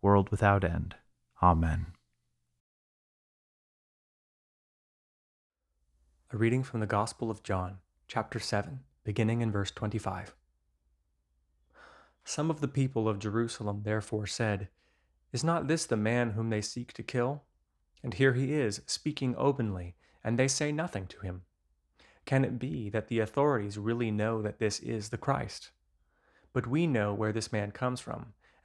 world without end. Amen. A reading from the Gospel of John, chapter 7, beginning in verse 25. Some of the people of Jerusalem therefore said, Is not this the man whom they seek to kill? And here he is, speaking openly, and they say nothing to him. Can it be that the authorities really know that this is the Christ? But we know where this man comes from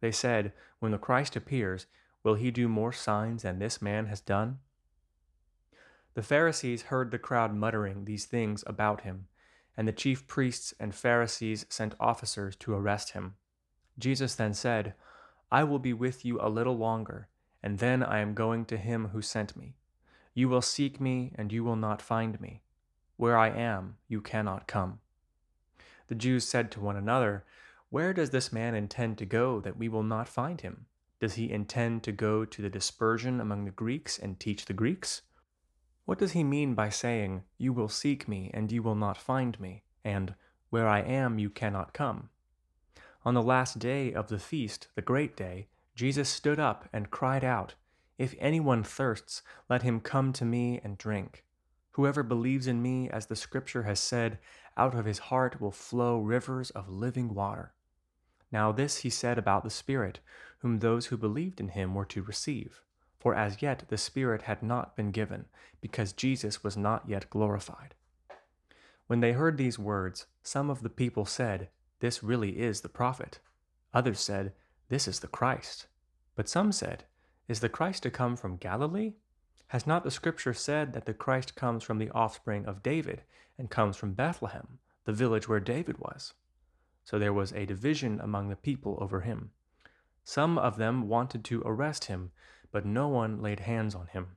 They said, When the Christ appears, will he do more signs than this man has done? The Pharisees heard the crowd muttering these things about him, and the chief priests and Pharisees sent officers to arrest him. Jesus then said, I will be with you a little longer, and then I am going to him who sent me. You will seek me, and you will not find me. Where I am, you cannot come. The Jews said to one another, where does this man intend to go that we will not find him? Does he intend to go to the dispersion among the Greeks and teach the Greeks? What does he mean by saying, You will seek me, and you will not find me, and Where I am, you cannot come? On the last day of the feast, the great day, Jesus stood up and cried out, If anyone thirsts, let him come to me and drink. Whoever believes in me, as the scripture has said, out of his heart will flow rivers of living water. Now this he said about the Spirit, whom those who believed in him were to receive. For as yet the Spirit had not been given, because Jesus was not yet glorified. When they heard these words, some of the people said, This really is the prophet. Others said, This is the Christ. But some said, Is the Christ to come from Galilee? Has not the Scripture said that the Christ comes from the offspring of David, and comes from Bethlehem, the village where David was? So there was a division among the people over him. Some of them wanted to arrest him, but no one laid hands on him.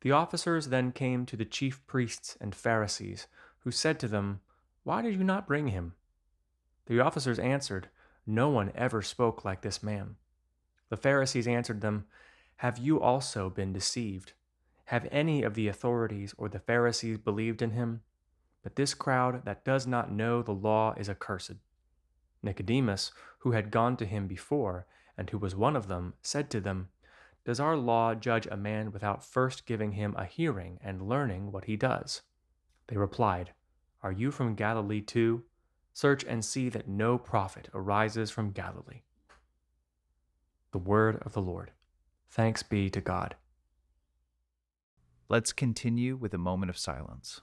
The officers then came to the chief priests and Pharisees, who said to them, Why did you not bring him? The officers answered, No one ever spoke like this man. The Pharisees answered them, Have you also been deceived? Have any of the authorities or the Pharisees believed in him? But this crowd that does not know the law is accursed. Nicodemus, who had gone to him before, and who was one of them, said to them, Does our law judge a man without first giving him a hearing and learning what he does? They replied, Are you from Galilee too? Search and see that no prophet arises from Galilee. The word of the Lord. Thanks be to God. Let's continue with a moment of silence.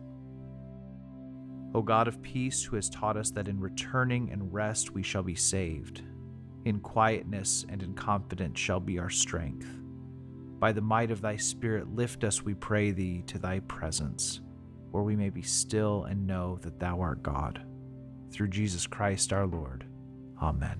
O God of peace, who has taught us that in returning and rest we shall be saved, In quietness and in confidence shall be our strength. By the might of thy Spirit, lift us, we pray thee, to thy presence, where we may be still and know that thou art God. Through Jesus Christ our Lord. Amen.